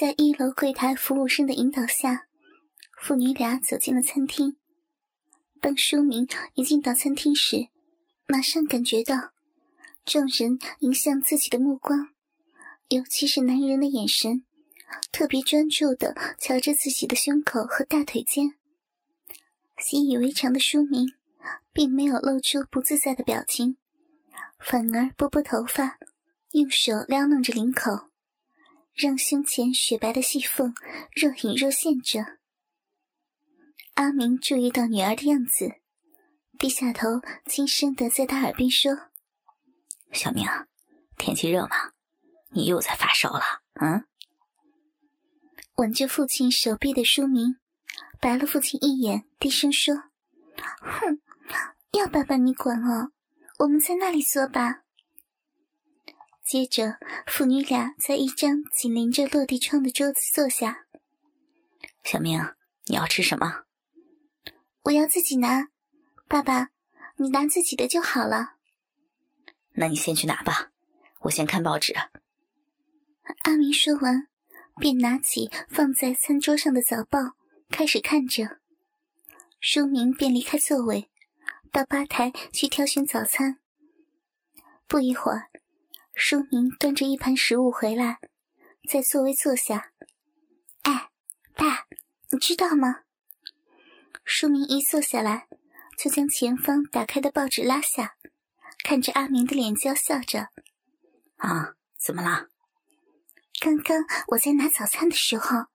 在一楼柜台服务生的引导下，父女俩走进了餐厅。当书明一进到餐厅时，马上感觉到众人迎向自己的目光，尤其是男人的眼神，特别专注的瞧着自己的胸口和大腿间。习以为常的书明，并没有露出不自在的表情，反而拨拨头发，用手撩弄着领口。让胸前雪白的细缝若隐若现着。阿明注意到女儿的样子，低下头，轻声的在她耳边说：“小明，天气热吗？你又在发烧了？嗯？”吻着父亲手臂的书明，白了父亲一眼，低声说：“哼，要爸爸你管哦，我们在那里坐吧。”接着，父女俩在一张紧邻着落地窗的桌子坐下。小明，你要吃什么？我要自己拿。爸爸，你拿自己的就好了。那你先去拿吧，我先看报纸。阿明说完，便拿起放在餐桌上的早报，开始看着。书明便离开座位，到吧台去挑选早餐。不一会儿。书明端着一盘食物回来，在座位坐下。哎，爸，你知道吗？书明一坐下来，就将前方打开的报纸拉下，看着阿明的脸娇笑着。啊，怎么了？刚刚我在拿早餐的时候，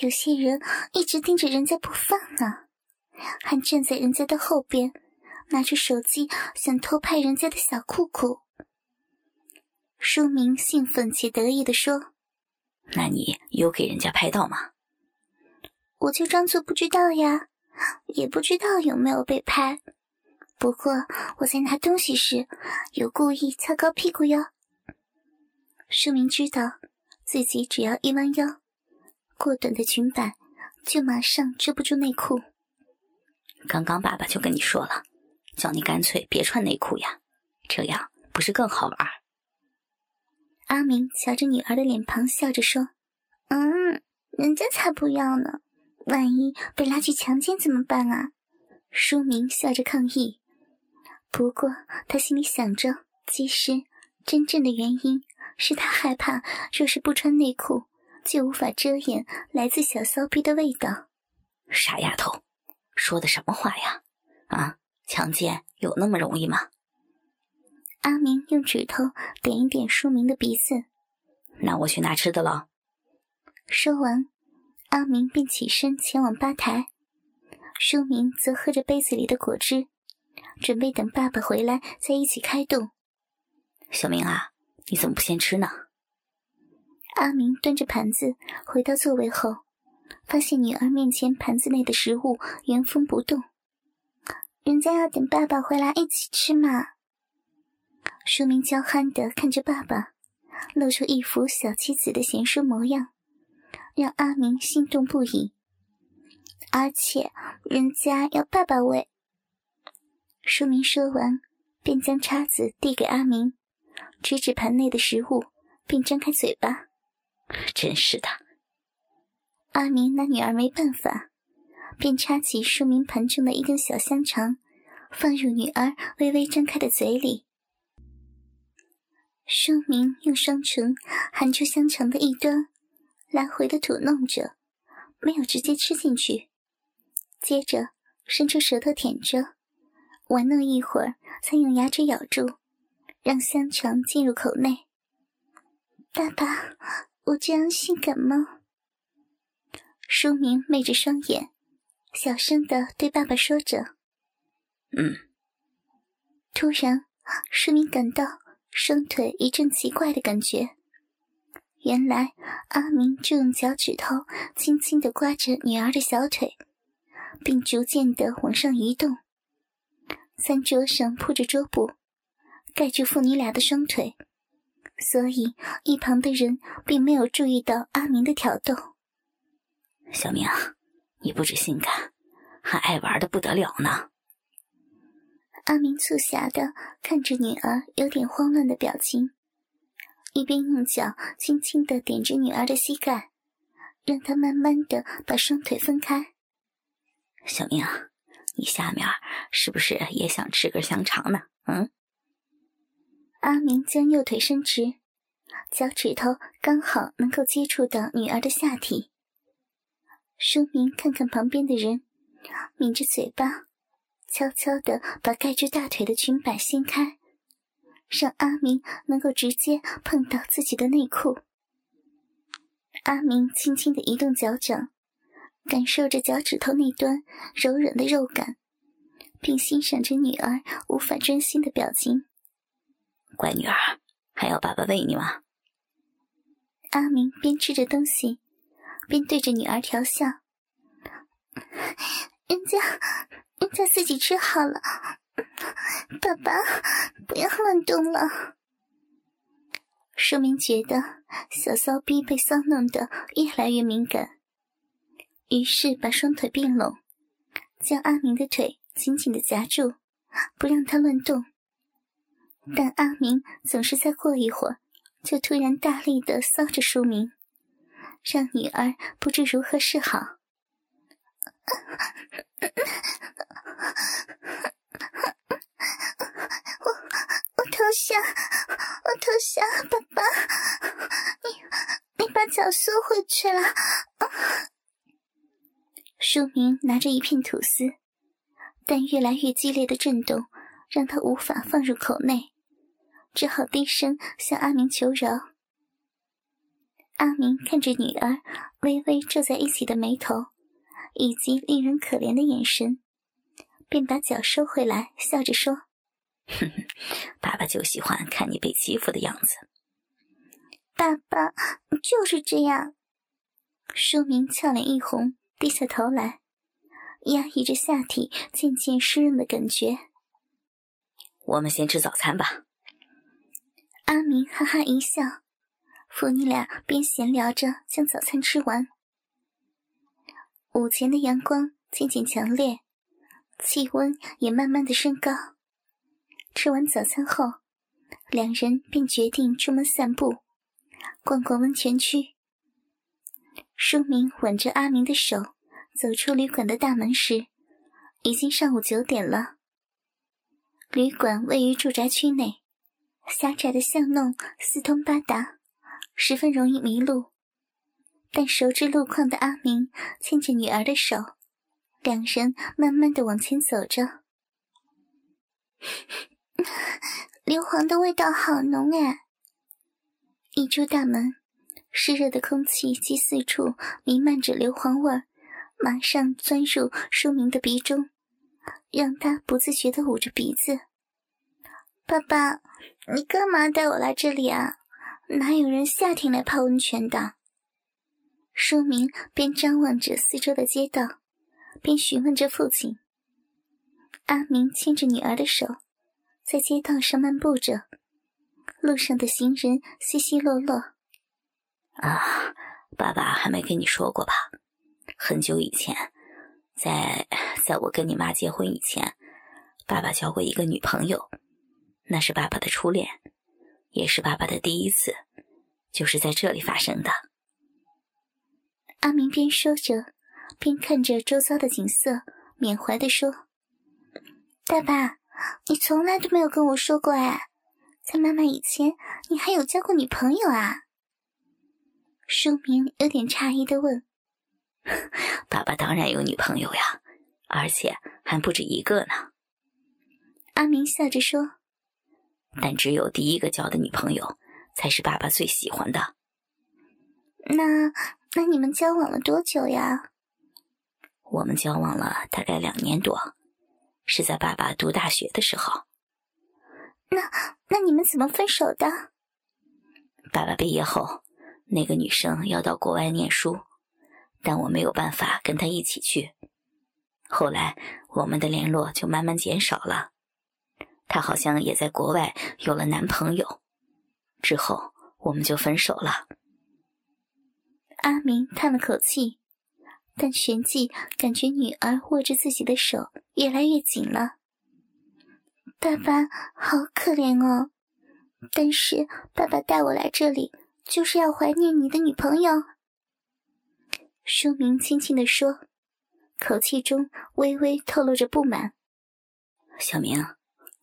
有些人一直盯着人家不放呢，还站在人家的后边，拿着手机想偷拍人家的小裤裤。书明兴奋且得意地说：“那你有给人家拍到吗？”我就装作不知道呀，也不知道有没有被拍。不过我在拿东西时有故意翘高屁股哟。书明知道自己只要一弯腰，过短的裙摆就马上遮不住内裤。刚刚爸爸就跟你说了，叫你干脆别穿内裤呀，这样不是更好玩？阿明瞧着女儿的脸庞，笑着说：“嗯，人家才不要呢，万一被拉去强奸怎么办啊？”书明笑着抗议。不过他心里想着，其实真正的原因是他害怕，若是不穿内裤，就无法遮掩来自小骚逼的味道。傻丫头，说的什么话呀？啊，强奸有那么容易吗？阿明用指头点一点书明的鼻子，那我去拿吃的了。说完，阿明便起身前往吧台，书明则喝着杯子里的果汁，准备等爸爸回来再一起开动。小明啊，你怎么不先吃呢？阿明端着盘子回到座位后，发现女儿面前盘子内的食物原封不动，人家要等爸爸回来一起吃嘛。书明娇憨的看着爸爸，露出一副小妻子的贤淑模样，让阿明心动不已。而且人家要爸爸喂。书明说完，便将叉子递给阿明，指指盘内的食物，并张开嘴巴。真是的。阿明拿女儿没办法，便插起书明盘中的一根小香肠，放入女儿微微张开的嘴里。书明用双唇含住香肠的一端，来回的吐弄着，没有直接吃进去。接着伸出舌头舔着，玩弄一会儿，才用牙齿咬住，让香肠进入口内。爸爸，我这样性感吗？书明昧着双眼，小声的对爸爸说着：“嗯。”突然，书明感到。双腿一阵奇怪的感觉，原来阿明正用脚趾头轻轻的刮着女儿的小腿，并逐渐的往上移动。餐桌上铺着桌布，盖住父女俩的双腿，所以一旁的人并没有注意到阿明的挑逗。小明，你不止性感，还爱玩的不得了呢。阿明促狭的看着女儿有点慌乱的表情，一边用脚轻轻的点着女儿的膝盖，让她慢慢的把双腿分开。小明，你下面是不是也想吃根香肠呢？嗯。阿明将右腿伸直，脚趾头刚好能够接触到女儿的下体。书明看看旁边的人，抿着嘴巴，悄悄地把盖住大腿的裙摆掀开，让阿明能够直接碰到自己的内裤。阿明轻轻地移动脚掌，感受着脚趾头那端柔软的肉感，并欣赏着女儿无法专心的表情。乖女儿，还要爸爸喂你吗？阿明边吃着东西，边对着女儿调笑：“ 人家，人家自己吃好了，爸爸不要乱动了。”舒明觉得小骚逼被骚弄得越来越敏感，于是把双腿并拢，将阿明的腿紧紧的夹住，不让他乱动。但阿明总是在过一会儿，就突然大力的骚着书明，让女儿不知如何是好。我我投降，我投降，爸爸，你你把脚缩回去了。书明拿着一片吐司，但越来越激烈的震动让他无法放入口内。只好低声向阿明求饶。阿明看着女儿微微皱在一起的眉头，以及令人可怜的眼神，便把脚收回来，笑着说：“哼哼，爸爸就喜欢看你被欺负的样子。”爸爸就是这样。舒明俏脸一红，低下头来，压抑着下体渐渐湿润的感觉。我们先吃早餐吧。阿明哈哈一笑，父女俩边闲聊着将早餐吃完。午前的阳光渐渐强烈，气温也慢慢的升高。吃完早餐后，两人便决定出门散步，逛逛温泉区。舒明挽着阿明的手走出旅馆的大门时，已经上午九点了。旅馆位于住宅区内。狭窄的巷弄四通八达，十分容易迷路。但熟知路况的阿明牵着女儿的手，两人慢慢的往前走着。硫磺的味道好浓哎！一出大门，湿热的空气及四处弥漫着硫磺味儿，马上钻入舒明的鼻中，让他不自觉的捂着鼻子。爸爸。你干嘛带我来这里啊？哪有人夏天来泡温泉的？书明边张望着四周的街道，边询问着父亲。阿明牵着女儿的手，在街道上漫步着，路上的行人稀稀落落。啊，爸爸还没跟你说过吧？很久以前，在在我跟你妈结婚以前，爸爸交过一个女朋友。那是爸爸的初恋，也是爸爸的第一次，就是在这里发生的。阿明边说着，边看着周遭的景色，缅怀的说：“爸爸，你从来都没有跟我说过哎，在妈妈以前，你还有交过女朋友啊？”书明有点诧异的问：“爸爸当然有女朋友呀，而且还不止一个呢。”阿明笑着说。但只有第一个交的女朋友，才是爸爸最喜欢的。那那你们交往了多久呀？我们交往了大概两年多，是在爸爸读大学的时候。那那你们怎么分手的？爸爸毕业后，那个女生要到国外念书，但我没有办法跟她一起去。后来我们的联络就慢慢减少了。她好像也在国外有了男朋友，之后我们就分手了。阿明叹了口气，但旋即感觉女儿握着自己的手越来越紧了。爸爸好可怜哦，但是爸爸带我来这里就是要怀念你的女朋友。书明轻轻地说，口气中微微透露着不满。小明，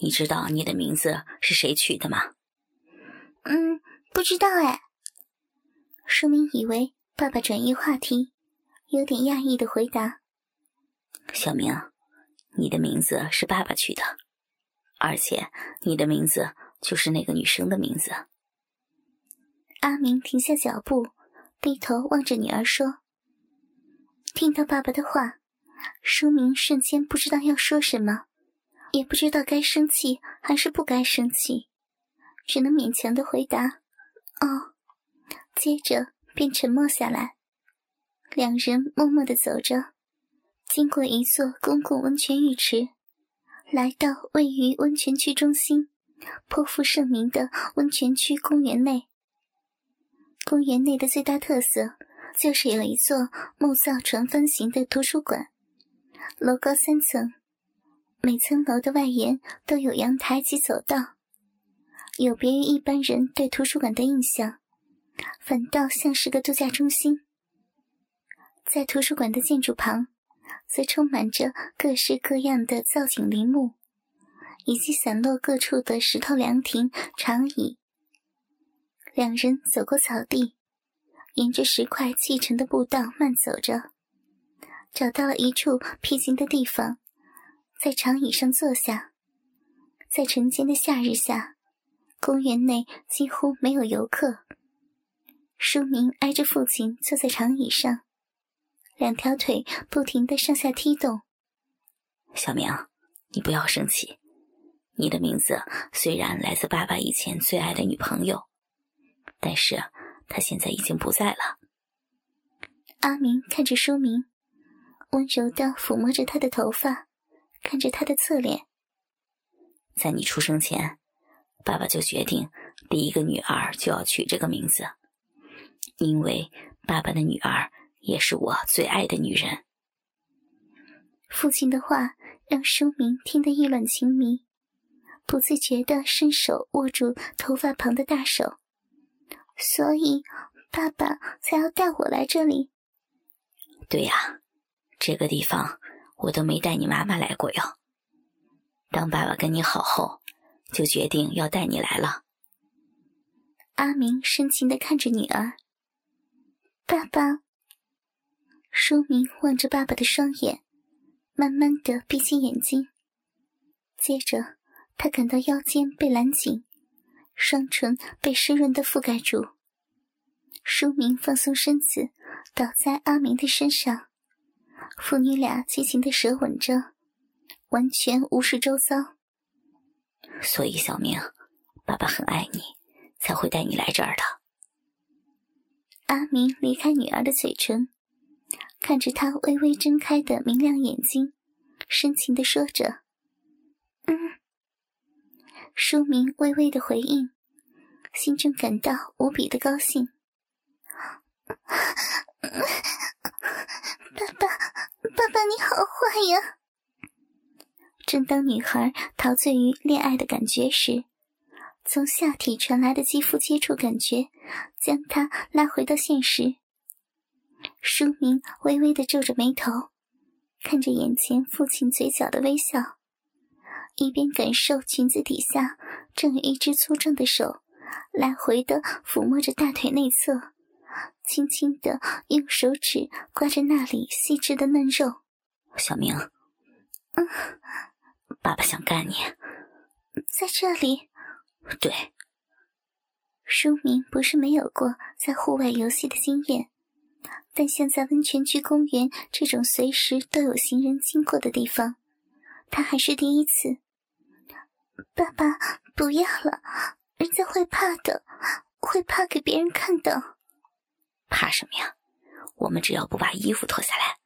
你知道你的名字是谁取的吗？嗯，不知道哎。书明以为爸爸转移话题，有点讶异的回答：“小明，你的名字是爸爸取的，而且你的名字就是那个女生的名字。”阿明停下脚步，低头望着女儿说。听到爸爸的话，书明瞬间不知道要说什么，也不知道该生气还是不该生气，只能勉强的回答：“哦。”接着便沉默下来。两人默默的走着，经过一座公共温泉浴池，来到位于温泉区中心、颇负盛名的温泉区公园内。公园内的最大特色。就是有一座木造船帆形的图书馆，楼高三层，每层楼的外沿都有阳台及走道，有别于一般人对图书馆的印象，反倒像是个度假中心。在图书馆的建筑旁，则充满着各式各样的造景林木，以及散落各处的石头凉亭、长椅。两人走过草地。沿着石块砌成的步道慢走着，找到了一处僻静的地方，在长椅上坐下。在晨间的夏日下，公园内几乎没有游客。书明挨着父亲坐在长椅上，两条腿不停的上下踢动。小明，你不要生气。你的名字虽然来自爸爸以前最爱的女朋友，但是。他现在已经不在了。阿明看着书明，温柔的抚摸着他的头发，看着他的侧脸。在你出生前，爸爸就决定第一个女儿就要取这个名字，因为爸爸的女儿也是我最爱的女人。父亲的话让书明听得意乱情迷，不自觉的伸手握住头发旁的大手。所以，爸爸才要带我来这里。对呀，这个地方我都没带你妈妈来过哟。当爸爸跟你好后，就决定要带你来了。阿明深情的看着女儿。爸爸。书明望着爸爸的双眼，慢慢的闭起眼睛。接着，他感到腰间被揽紧。双唇被湿润的覆盖住，书明放松身子，倒在阿明的身上，父女俩激情的舌吻着，完全无视周遭。所以，小明，爸爸很爱你，才会带你来这儿的。阿明离开女儿的嘴唇，看着她微微睁开的明亮眼睛，深情的说着：“嗯。”书明微微的回应，心中感到无比的高兴。爸爸，爸爸，你好坏呀！正当女孩陶醉于恋爱的感觉时，从下体传来的肌肤接触感觉将他拉回到现实。书明微微的皱着眉头，看着眼前父亲嘴角的微笑。一边感受裙子底下正有一只粗壮的手来回的抚摸着大腿内侧，轻轻的用手指刮着那里细致的嫩肉。小明，嗯，爸爸想干你，在这里。对，书明不是没有过在户外游戏的经验，但像在温泉区公园这种随时都有行人经过的地方，他还是第一次。爸爸，不要了，人家会怕的，会怕给别人看的。怕什么呀？我们只要不把衣服脱下来，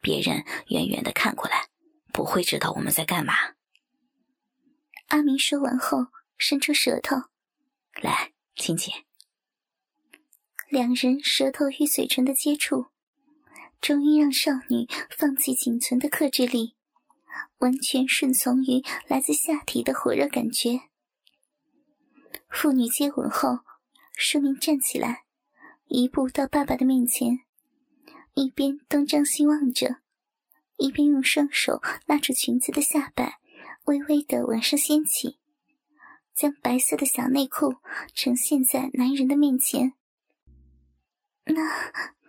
别人远远的看过来，不会知道我们在干嘛。阿明说完后，伸出舌头，来亲亲。两人舌头与嘴唇的接触，终于让少女放弃仅存的克制力。完全顺从于来自下体的火热感觉。父女接吻后，书明站起来，一步到爸爸的面前，一边东张西望着，一边用双手拉住裙子的下摆，微微的往上掀起，将白色的小内裤呈现在男人的面前。那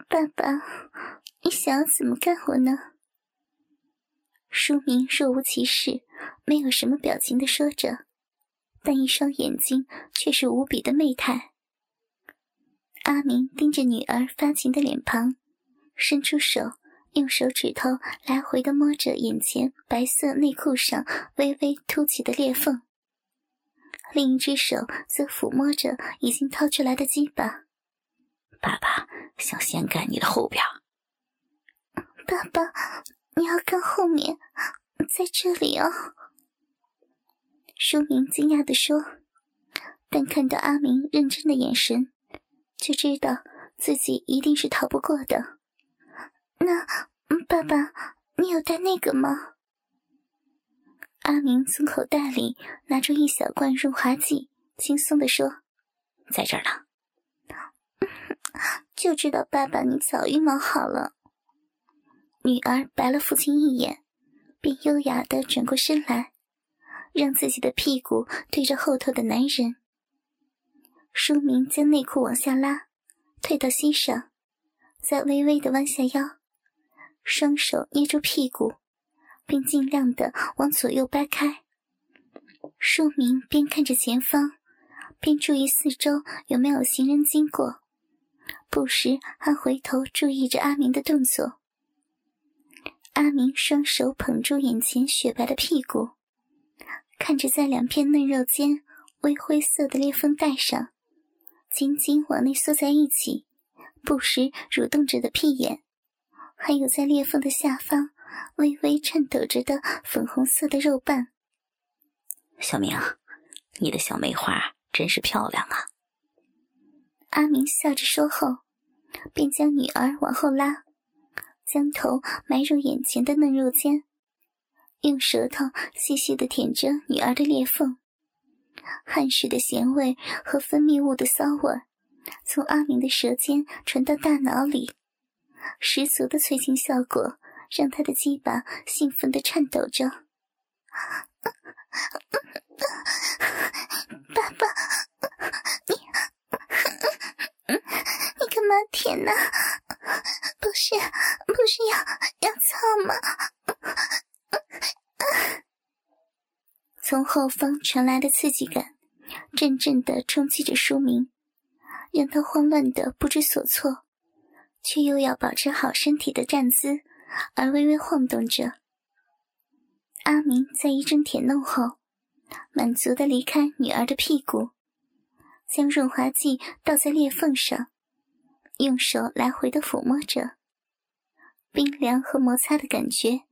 爸爸，你想要怎么干我呢？书明若无其事，没有什么表情的说着，但一双眼睛却是无比的媚态。阿明盯着女儿发情的脸庞。伸出手，用手指头来回的摸着眼前白色内裤上微微凸起的裂缝，另一只手则抚摸着已经掏出来的鸡巴。爸爸想先干你的后边。爸爸，你要看后面，在这里哦。书明惊讶的说，但看到阿明认真的眼神，就知道自己一定是逃不过的。那，爸爸，你有带那个吗？阿明从口袋里拿出一小罐润滑剂，轻松的说：“在这儿呢。”就知道爸爸你早预谋好了。女儿白了父亲一眼，便优雅的转过身来，让自己的屁股对着后头的男人。书明将内裤往下拉，退到膝上，再微微的弯下腰。双手捏住屁股，并尽量的往左右掰开。书明边看着前方，边注意四周有没有行人经过，不时还回头注意着阿明的动作。阿明双手捧住眼前雪白的屁股，看着在两片嫩肉间微灰色的裂缝带上，紧紧往内缩在一起，不时蠕动着的屁眼。还有在裂缝的下方微微颤抖着的粉红色的肉瓣。小明，你的小梅花真是漂亮啊！阿明笑着说后，便将女儿往后拉，将头埋入眼前的嫩肉间，用舌头细细的舔着女儿的裂缝。汗水的咸味和分泌物的骚味从阿明的舌尖传到大脑里。十足的催情效果让他的鸡巴兴奋的颤抖着。爸爸，你你干嘛舔呢？不是不是要要操吗？从后方传来的刺激感，阵阵的冲击着书明，让他慌乱的不知所措。却又要保持好身体的站姿，而微微晃动着。阿明在一阵舔弄后，满足的离开女儿的屁股，将润滑剂倒在裂缝上，用手来回的抚摸着。冰凉和摩擦的感觉，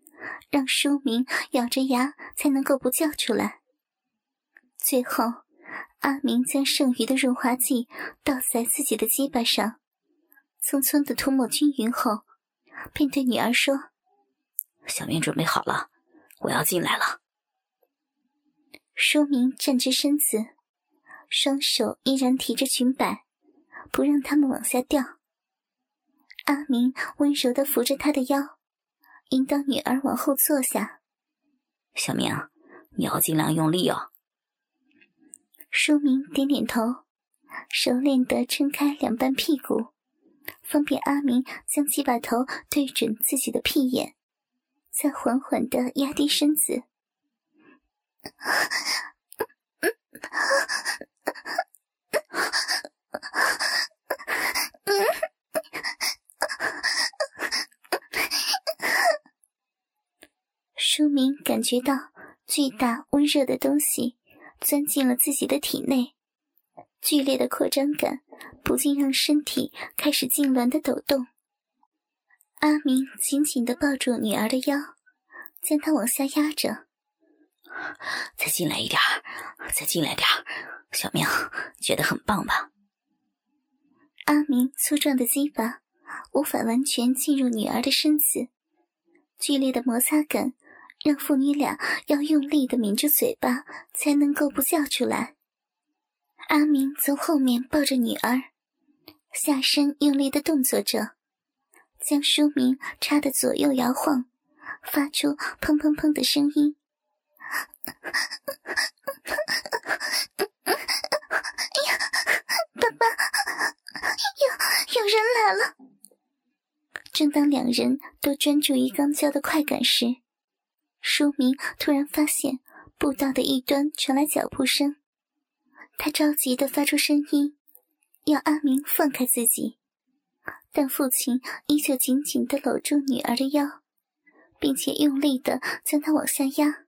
让书明咬着牙才能够不叫出来。最后，阿明将剩余的润滑剂倒在自己的鸡巴上。匆匆的涂抹均匀后，便对女儿说：“小明准备好了，我要进来了。”书明站直身子，双手依然提着裙摆，不让他们往下掉。阿明温柔的扶着她的腰，引导女儿往后坐下。小明，你要尽量用力哦。书明点点头，熟练的撑开两半屁股。方便阿明将鸡巴头对准自己的屁眼，再缓缓的压低身子。书明感觉到巨大温热的东西钻进了自己的体内，剧烈的扩张感。不禁让身体开始痉挛的抖动。阿明紧紧的抱住女儿的腰，将她往下压着。再进来一点再进来点小明觉得很棒吧？阿明粗壮的鸡巴无法完全进入女儿的身子，剧烈的摩擦感让父女俩要用力的抿着嘴巴才能够不叫出来。阿明从后面抱着女儿。下身用力的动作着，将书名插得左右摇晃，发出砰砰砰的声音。哎呀，爸爸，有有人来了！正当两人都专注于肛交的快感时，书明突然发现步道的一端传来脚步声，他着急的发出声音，要阿明放开自己，但父亲依旧紧紧的搂住女儿的腰，并且用力的将她往下压。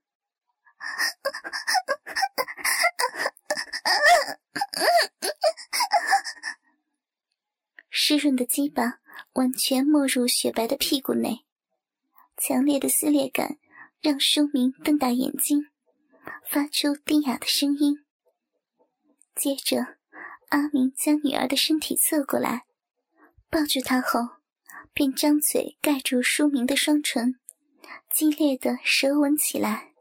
湿润的鸡巴完全没入雪白的屁股内，强烈的撕裂感让舒明瞪大眼睛，发出低哑的声音。接着，阿明将女儿的身体侧过来，抱住她后，便张嘴盖住舒明的双唇，激烈的舌吻起来。